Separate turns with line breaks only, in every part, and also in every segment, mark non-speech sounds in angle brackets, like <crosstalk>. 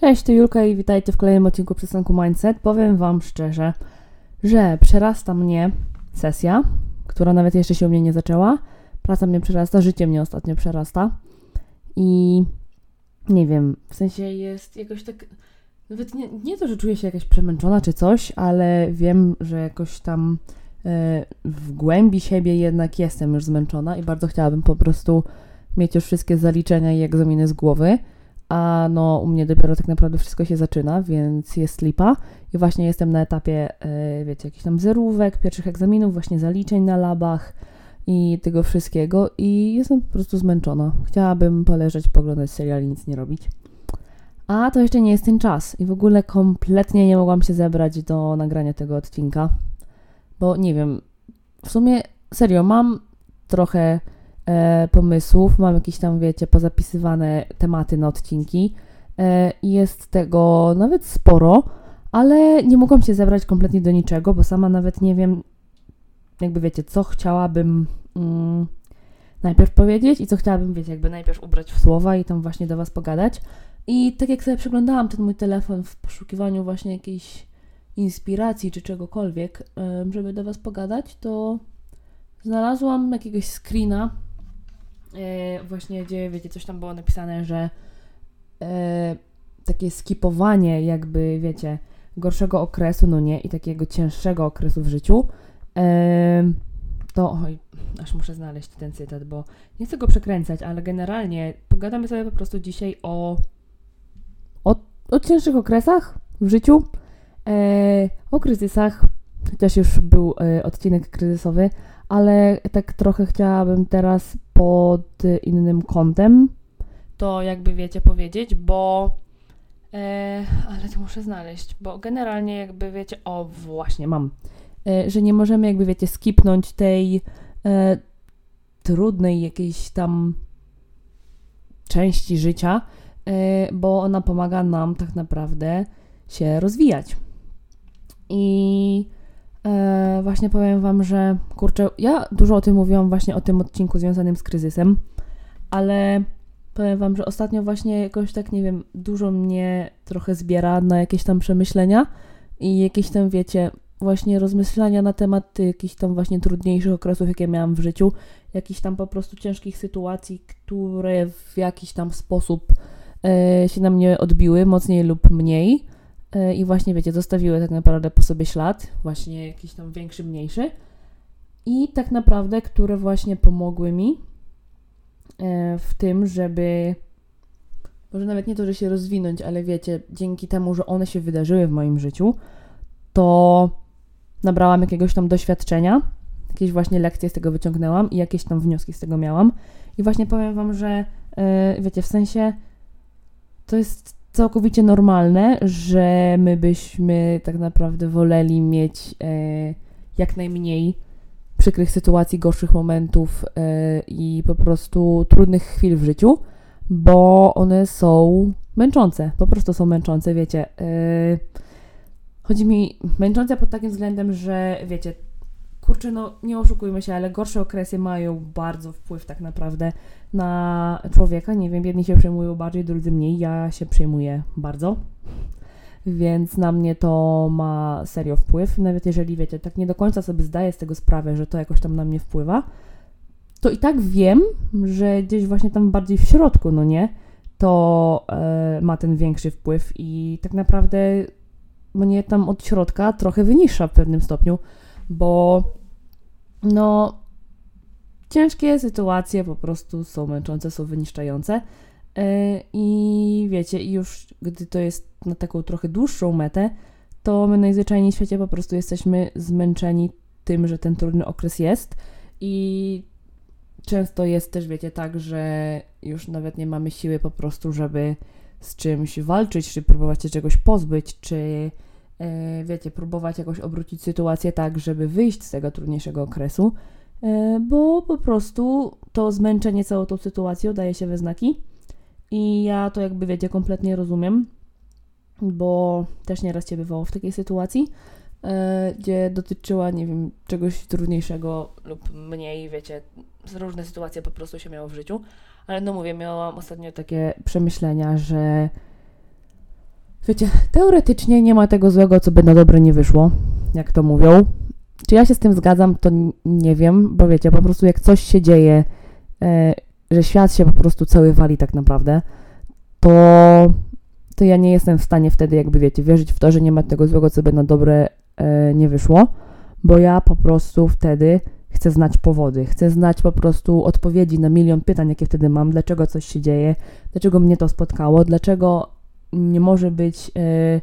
Cześć, to Julka i witajcie w kolejnym odcinku przystanku Mindset. Powiem Wam szczerze, że przerasta mnie sesja, która nawet jeszcze się u mnie nie zaczęła. Praca mnie przerasta, życie mnie ostatnio przerasta. I nie wiem, w sensie jest jakoś tak. Nawet nie, nie to, że czuję się jakaś przemęczona czy coś, ale wiem, że jakoś tam e, w głębi siebie jednak jestem już zmęczona i bardzo chciałabym po prostu mieć już wszystkie zaliczenia i egzaminy z głowy a no u mnie dopiero tak naprawdę wszystko się zaczyna, więc jest lipa i właśnie jestem na etapie, yy, wiecie, jakichś tam zerówek, pierwszych egzaminów, właśnie zaliczeń na labach i tego wszystkiego i jestem po prostu zmęczona. Chciałabym poleżeć, poglądać serial i nic nie robić. A to jeszcze nie jest ten czas i w ogóle kompletnie nie mogłam się zebrać do nagrania tego odcinka, bo nie wiem, w sumie serio, mam trochę e, pomysłów, mam jakieś tam, wiecie, pozapisywane tematy na odcinki e, i jest tego nawet sporo, ale nie mogłam się zebrać kompletnie do niczego, bo sama nawet nie wiem, jakby wiecie, co chciałabym mm, najpierw powiedzieć i co chciałabym, wiecie, jakby najpierw ubrać w słowa i tam właśnie do Was pogadać. I tak jak sobie przeglądałam ten mój telefon w poszukiwaniu właśnie jakiejś inspiracji czy czegokolwiek, żeby do Was pogadać, to znalazłam jakiegoś screena e, właśnie, gdzie wiecie, coś tam było napisane, że e, takie skipowanie jakby, wiecie, gorszego okresu, no nie, i takiego cięższego okresu w życiu, e, to, oj, aż muszę znaleźć ten cytat, bo nie chcę go przekręcać, ale generalnie pogadamy sobie po prostu dzisiaj o, o, o cięższych okresach w życiu, e, o kryzysach, chociaż już był e, odcinek kryzysowy, ale tak trochę chciałabym teraz pod innym kątem to jakby wiecie powiedzieć, bo e, ale to muszę znaleźć, bo generalnie jakby wiecie, o właśnie mam, e, że nie możemy jakby wiecie skipnąć tej e, trudnej jakiejś tam części życia, e, bo ona pomaga nam tak naprawdę się rozwijać. I E, właśnie powiem Wam, że kurczę, ja dużo o tym mówiłam właśnie o tym odcinku związanym z kryzysem, ale powiem Wam, że ostatnio właśnie jakoś tak, nie wiem, dużo mnie trochę zbiera na jakieś tam przemyślenia i jakieś tam, wiecie, właśnie rozmyślania na temat jakichś tam właśnie trudniejszych okresów, jakie miałam w życiu, jakichś tam po prostu ciężkich sytuacji, które w jakiś tam sposób e, się na mnie odbiły, mocniej lub mniej. E, i właśnie, wiecie, zostawiły tak naprawdę po sobie ślad, właśnie jakiś tam większy, mniejszy i tak naprawdę, które właśnie pomogły mi e, w tym, żeby może nawet nie to, że się rozwinąć, ale wiecie, dzięki temu, że one się wydarzyły w moim życiu, to nabrałam jakiegoś tam doświadczenia, jakieś właśnie lekcje z tego wyciągnęłam i jakieś tam wnioski z tego miałam. I właśnie powiem Wam, że yy, wiecie, w sensie to jest całkowicie normalne, że my byśmy tak naprawdę woleli mieć e, jak najmniej przykrych sytuacji, gorszych momentów e, i po prostu trudnych chwil w życiu, bo one są męczące, po prostu są męczące, wiecie. E, chodzi mi męczące pod takim względem, że wiecie, kurczę, no nie oszukujmy się, ale gorsze okresy mają bardzo wpływ tak naprawdę na człowieka. Nie wiem, jedni się przejmują bardziej, drudzy mniej. Ja się przejmuję bardzo. Więc na mnie to ma serio wpływ. Nawet jeżeli wiecie, tak nie do końca sobie zdaję z tego sprawę, że to jakoś tam na mnie wpływa, to i tak wiem, że gdzieś właśnie tam bardziej w środku, no nie, to e, ma ten większy wpływ i tak naprawdę mnie tam od środka trochę wyniszcza w pewnym stopniu, bo no ciężkie sytuacje po prostu są męczące, są wyniszczające. E, I wiecie, już gdy to jest na taką trochę dłuższą metę, to my najzwyczajniej w świecie po prostu jesteśmy zmęczeni tym, że ten trudny okres jest. I często jest też, wiecie, tak, że już nawet nie mamy siły po prostu, żeby z czymś walczyć, czy próbować się czegoś pozbyć, czy wiecie, próbować jakoś obrócić sytuację tak, żeby wyjść z tego trudniejszego okresu. E, bo po prostu to zmęczenie całą tą sytuacją daje się we znaki i ja to jakby wiecie, kompletnie rozumiem, bo też nieraz Cię bywało w takiej sytuacji, e, gdzie dotyczyła, nie wiem, czegoś trudniejszego lub mniej, wiecie, różne sytuacje po prostu się miało w życiu, ale no mówię, miałam ostatnio takie przemyślenia, że wiecie, teoretycznie nie ma tego złego, co by na dobre nie wyszło, jak to mówią. Czy ja się z tym zgadzam, to nie wiem, bo wiecie, po prostu jak coś się dzieje, e, że świat się po prostu cały wali tak naprawdę, to, to ja nie jestem w stanie wtedy, jakby wiecie, wierzyć w to, że nie ma tego złego, co by na dobre e, nie wyszło, bo ja po prostu wtedy chcę znać powody, chcę znać po prostu odpowiedzi na milion pytań, jakie wtedy mam, dlaczego coś się dzieje, dlaczego mnie to spotkało, dlaczego nie może być e,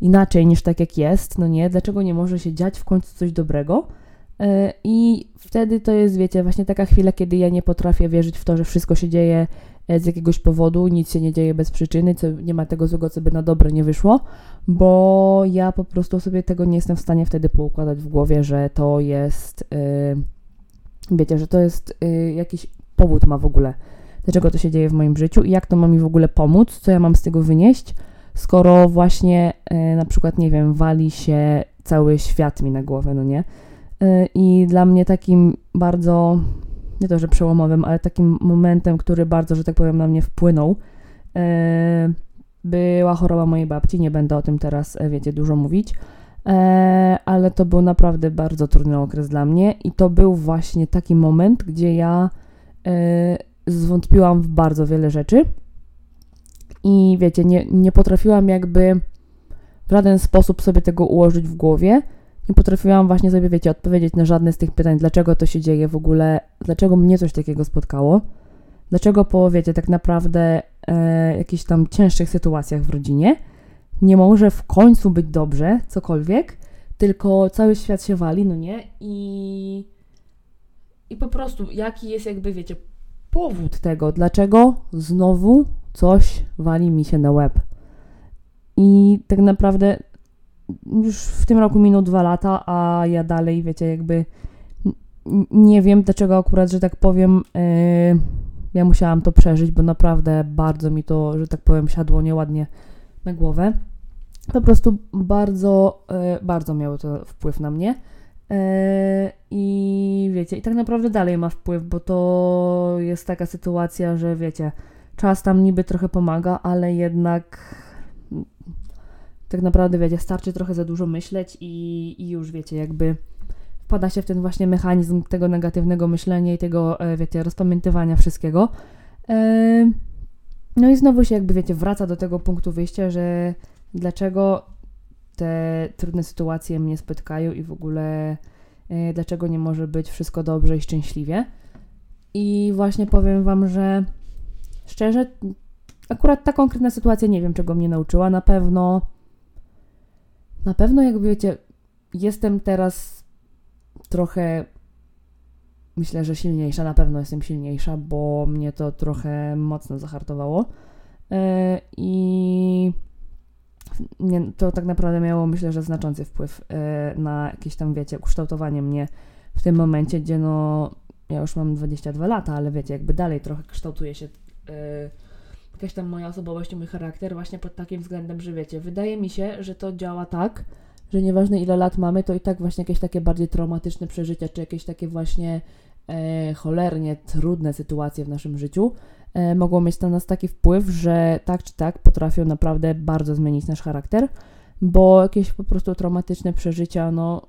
inaczej niż tak jak jest, no nie, dlaczego nie może się dziać w końcu coś dobrego. E, I wtedy to jest, wiecie, właśnie taka chwila, kiedy ja nie potrafię wierzyć w to, że wszystko się dzieje e, z jakiegoś powodu, nic się nie dzieje bez przyczyny, co nie ma tego złego, co by na dobre nie wyszło, bo ja po prostu sobie tego nie jestem w stanie wtedy poukładać w głowie, że to jest, yy, wiecie, że to jest yy, jakiś powód ma w ogóle, dlaczego to się dzieje w moim życiu i jak to ma mi w ogóle pomóc, co ja mam z tego wynieść, skoro właśnie yy, na przykład, nie wiem, wali się cały świat mi na głowę, no nie? I dla mnie takim bardzo, nie to, że przełomowym, ale takim momentem, który bardzo, że tak powiem, na mnie wpłynął, była choroba mojej babci. Nie będę o tym teraz, e, wiecie, dużo mówić, e, ale to był naprawdę bardzo trudny okres dla mnie i to był właśnie taki moment, gdzie ja e, zwątpiłam w bardzo wiele rzeczy i wiecie, nie, nie potrafiłam jakby w żaden sposób sobie tego ułożyć w głowie. Nie potrafiłam właśnie sobie, wiecie, odpowiedzieć na żadne z tych pytań, dlaczego to się dzieje w ogóle, dlaczego mnie coś takiego spotkało. Dlaczego po, wiecie, tak naprawdę e, jakichś tam cięższych sytuacjach w rodzinie nie może w końcu być dobrze, cokolwiek, tylko cały świat się wali, no nie? I, i po prostu jaki jest jakby, wiecie, powód tego, dlaczego znowu coś wali mi się na łeb. I tak naprawdę już w tym roku minął dwa lata, a ja dalej, wiecie, jakby nie wiem, dlaczego akurat, że tak powiem, yy, ja musiałam to przeżyć, bo naprawdę bardzo mi to, że tak powiem, siadło nieładnie na głowę. Po prostu bardzo, e, bardzo miało to wpływ na mnie. E, I wiecie, i tak naprawdę dalej ma wpływ, bo to jest taka sytuacja, że wiecie, czas tam niby trochę pomaga, ale jednak tak naprawdę wiecie, starczy trochę za dużo myśleć i, i już wiecie, jakby wpada się w ten właśnie mechanizm tego negatywnego myślenia i tego, e, wiecie, rozpamiętywania wszystkiego. E, no i znowu się jakby, wiecie, wraca do tego punktu wyjścia, że dlaczego te trudne sytuacje mnie spotkają i w ogóle e, dlaczego nie może być wszystko dobrze i szczęśliwie. I właśnie powiem Wam, że szczerze, akurat ta konkretna sytuacja nie wiem, czego mnie nauczyła. Na pewno, na pewno jakby wiecie, jestem teraz trochę myślę, że silniejsza, na pewno jestem silniejsza, bo mnie to trochę mocno zahartowało. E, I nie, to tak naprawdę miało, myślę, że znaczący wpływ e, na jakieś tam, wiecie, ukształtowanie mnie w tym momencie, gdzie no, ja już mam 22 lata, ale wiecie, jakby dalej trochę kształtuje się e, jakaś tam moja osobowość mój charakter właśnie pod takim względem, że wiecie, wydaje mi się, że to działa tak, że nieważne ile lat mamy, to i tak właśnie jakieś takie bardziej traumatyczne przeżycia, czy jakieś takie właśnie e, cholernie trudne sytuacje w naszym życiu mogą mieć na nas taki wpływ, że tak czy tak potrafią naprawdę bardzo zmienić nasz charakter, bo jakieś po prostu traumatyczne przeżycia, no,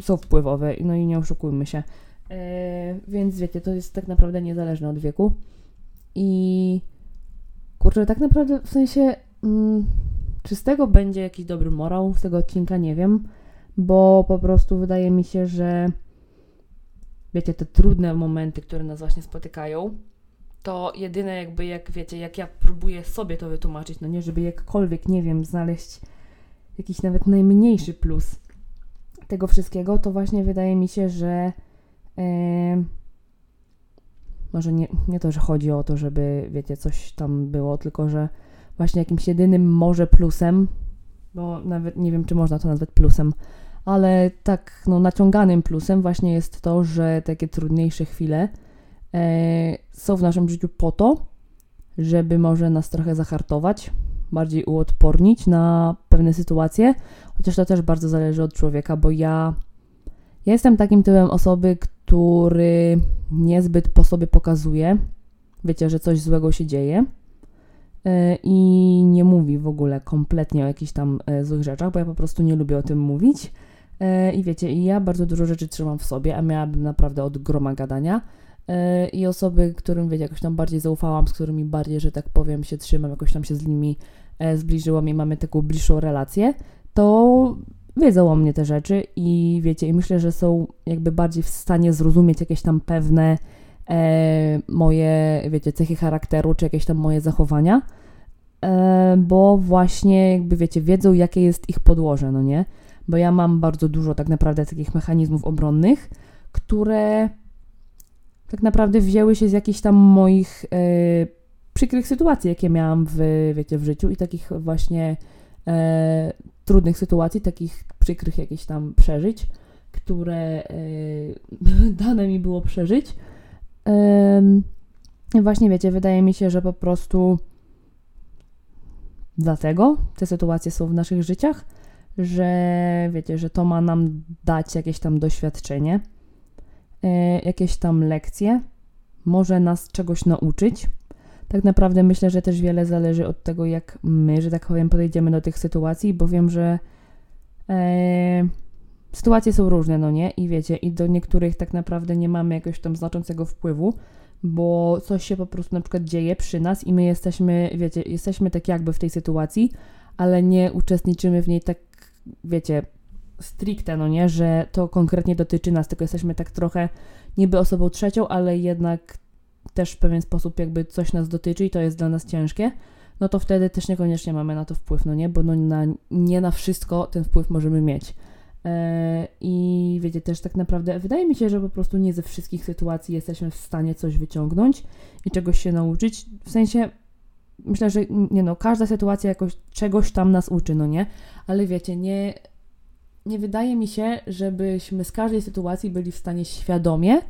są wpływowe, no i nie oszukujmy się. E, więc wiecie, to jest tak naprawdę niezależne od wieku. I kurczę, tak naprawdę w sensie. Mm, czy z tego będzie jakiś dobry morał z tego odcinka, nie wiem, bo po prostu wydaje mi się, że wiecie, te trudne momenty, które nas właśnie spotykają, to jedyne jakby, jak wiecie, jak ja próbuję sobie to wytłumaczyć, no nie, żeby jakkolwiek, nie wiem, znaleźć jakiś nawet najmniejszy plus tego wszystkiego, to właśnie wydaje mi się, że yy, może nie, nie to, że chodzi o to, żeby, wiecie, coś tam było, tylko że właśnie jakimś jedynym może plusem, bo nawet nie wiem, czy można to nazwać plusem, ale tak no, naciąganym plusem właśnie jest to, że takie trudniejsze chwile są w naszym życiu po to, żeby może nas trochę zahartować, bardziej uodpornić na pewne sytuacje, chociaż to też bardzo zależy od człowieka, bo ja, ja jestem takim typem osoby, który niezbyt po sobie pokazuje, wiecie, że coś złego się dzieje, e, i nie mówi w ogóle kompletnie o jakichś tam e, złych rzeczach, bo ja po prostu nie lubię o tym mówić. E, I wiecie, ja bardzo dużo rzeczy trzymam w sobie, a miałabym naprawdę od groma gadania. I osoby, którym wiecie, jakoś tam bardziej zaufałam, z którymi bardziej, że tak powiem, się trzymam, jakoś tam się z nimi zbliżyłam i mamy taką bliższą relację, to wiedzą o mnie te rzeczy i wiecie, i myślę, że są jakby bardziej w stanie zrozumieć jakieś tam pewne e, moje, wiecie, cechy charakteru, czy jakieś tam moje zachowania, e, bo właśnie jakby, wiecie, wiedzą, jakie jest ich podłoże, no nie? Bo ja mam bardzo dużo tak naprawdę takich mechanizmów obronnych, które tak naprawdę wzięły się z jakichś tam moich e, przykrych sytuacji, jakie miałam w, wiecie, w życiu i takich właśnie e, trudnych sytuacji, takich przykrych jakichś tam przeżyć, które e, <laughs> dane mi było przeżyć. Właśnie wiecie, wydaje mi się, że po prostu dlatego te sytuacje są w naszych życiach, że wiecie, że to ma nam dać jakieś tam doświadczenie, jakieś tam lekcje, może nas czegoś nauczyć. Tak naprawdę myślę, że też wiele zależy od tego, jak my, że tak powiem, podejdziemy do tych sytuacji, bo wiem, że e, sytuacje są różne, no nie? I wiecie, i do niektórych tak naprawdę nie mamy jakiegoś tam znaczącego wpływu, bo coś się po prostu na przykład dzieje przy nas i my jesteśmy, wiecie, jesteśmy tak jakby w tej sytuacji, ale nie uczestniczymy w niej tak, wiecie, stricte, no nie, że to konkretnie dotyczy nas, tylko jesteśmy tak trochę niby osobą trzecią, ale jednak też w pewien sposób jakby coś nas dotyczy i to jest dla nas ciężkie, no to wtedy też niekoniecznie mamy na to wpływ, no nie, bo no na, nie na wszystko ten wpływ możemy mieć. E, I wiecie, też tak naprawdę wydaje mi się, że po prostu nie ze wszystkich sytuacji jesteśmy w stanie coś wyciągnąć i czegoś się nauczyć. W sensie, myślę, że nie no, każda sytuacja jakoś czegoś tam nas uczy, no nie? Ale wiecie, nie, nie wydaje mi się, żebyśmy z każdej sytuacji byli w stanie świadomie,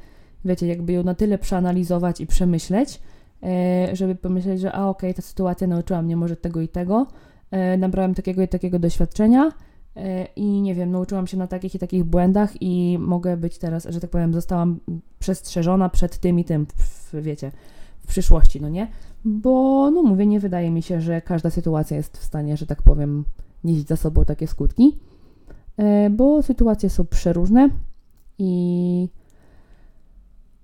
wiecie, jakby ją na tyle przeanalizować i przemyśleć, e, żeby pomyśleć, że a okej, okay, ta sytuacja nauczyła mnie może tego i tego, e, nabrałem takiego i takiego doświadczenia, E, i nie wiem, nauczyłam się na takich i takich błędach i mogę być teraz, że tak powiem, zostałam przestrzeżona przed tym i tym, w, wiecie, w przyszłości, no nie? Bo, no mówię, nie wydaje mi się, że każda sytuacja jest w stanie, że tak powiem, nieść za sobą takie skutki, bo sytuacje są przeróżne i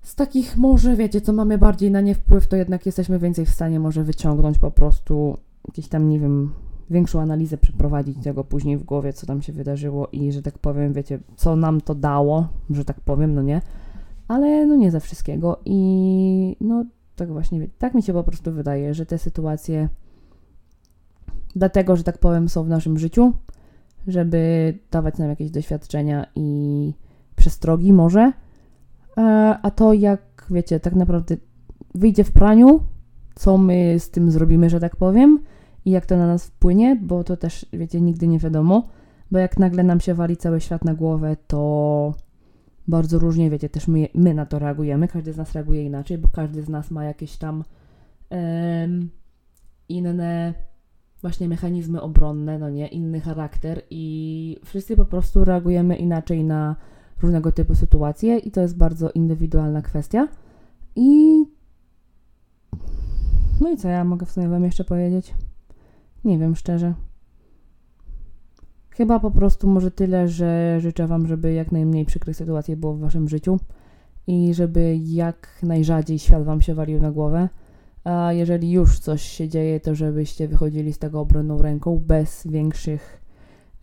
z takich może, wiecie, co mamy bardziej na nie wpływ, to jednak jesteśmy więcej w stanie może wyciągnąć po prostu jakieś tam, nie wiem, większą analizę przeprowadzić tego później w głowie, co tam się wydarzyło i, że tak powiem, wiecie, co nam to dało, że tak powiem, no nie, ale no nie za wszystkiego i no tak właśnie, tak mi się po prostu wydaje, że te sytuacje dlatego, że tak powiem, są w naszym życiu, żeby dawać nam jakieś doświadczenia i przestrogi może, e, a to jak, wiecie, tak naprawdę wyjdzie w praniu, co my z tym zrobimy, że tak powiem, i jak to na nas wpłynie, bo to też, wiecie, nigdy nie wiadomo, bo jak nagle nam się wali cały świat na głowę, to bardzo różnie, wiecie, też my, my na to reagujemy, każdy z nas reaguje inaczej, bo każdy z nas ma jakieś tam um, inne właśnie mechanizmy obronne, no nie, inny charakter i wszyscy po prostu reagujemy inaczej na różnego typu sytuacje i to jest bardzo indywidualna kwestia. I no i co ja mogę w sumie Wam jeszcze powiedzieć? Nie wiem szczerze. Chyba po prostu może tyle, że życzę Wam, żeby jak najmniej przykrych sytuacji było w Waszym życiu i żeby jak najrzadziej świat Wam się walił na głowę. A jeżeli już coś się dzieje, to żebyście wychodzili z tego obronną ręką bez większych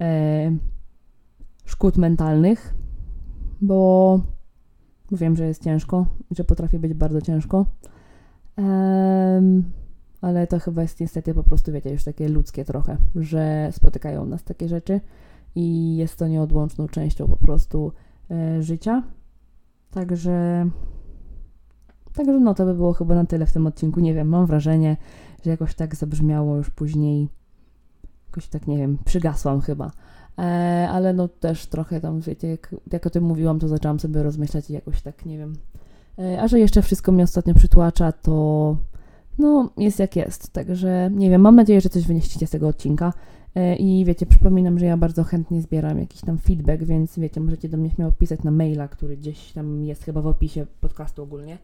e, szkód mentalnych, bo wiem, że jest ciężko, że potrafi być bardzo ciężko. Ale to chyba jest niestety po prostu, wiecie, już takie ludzkie trochę, że spotykają nas takie rzeczy i jest to nieodłączną częścią po prostu e, życia. Także, także no to by było chyba na tyle w tym odcinku. Nie wiem, mam wrażenie, że jakoś tak zabrzmiało już później, jakoś tak, nie wiem, przygasłam chyba. E, ale no też trochę tam, wiecie, jak, jak o tym mówiłam, to zaczęłam sobie rozmyślać i jakoś tak, nie wiem. E, a że jeszcze wszystko mnie ostatnio przytłacza, to no jest jak jest. Także nie wiem, mam nadzieję, że coś wynieśliście z tego odcinka. E, I wiecie, przypominam, że ja bardzo chętnie zbieram jakiś tam feedback, więc wiecie, możecie do mnie śmiało pisać na maila, który gdzieś tam jest chyba w opisie podcastu ogólnie,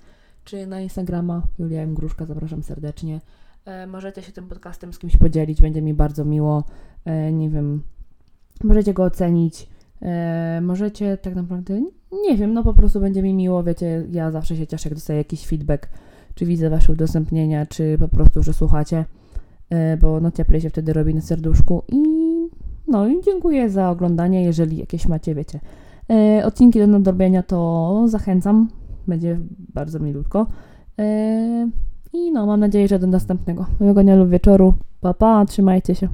czy na Instagrama Julia M. Gruszka, zapraszam serdecznie. E, możecie się tym podcastem z kimś podzielić, będzie mi bardzo miło. E, nie wiem, możecie go ocenić. E, możecie tak naprawdę, nie wiem, no po prostu będzie mi miło, wiecie, ja zawsze się cieszę, jak dostaję jakiś feedback, czy widzę Wasze udostępnienia, czy po prostu, że słuchacie, bo no cieplej się wtedy robi na serduszku i no i dziękuję za oglądanie, jeżeli jakieś macie, wiecie, odcinki do nadrobienia, to zachęcam, będzie bardzo milutko. E, I no, mam nadzieję, że do następnego. Miłego dnia lub wieczoru. Pa, pa, trzymajcie się.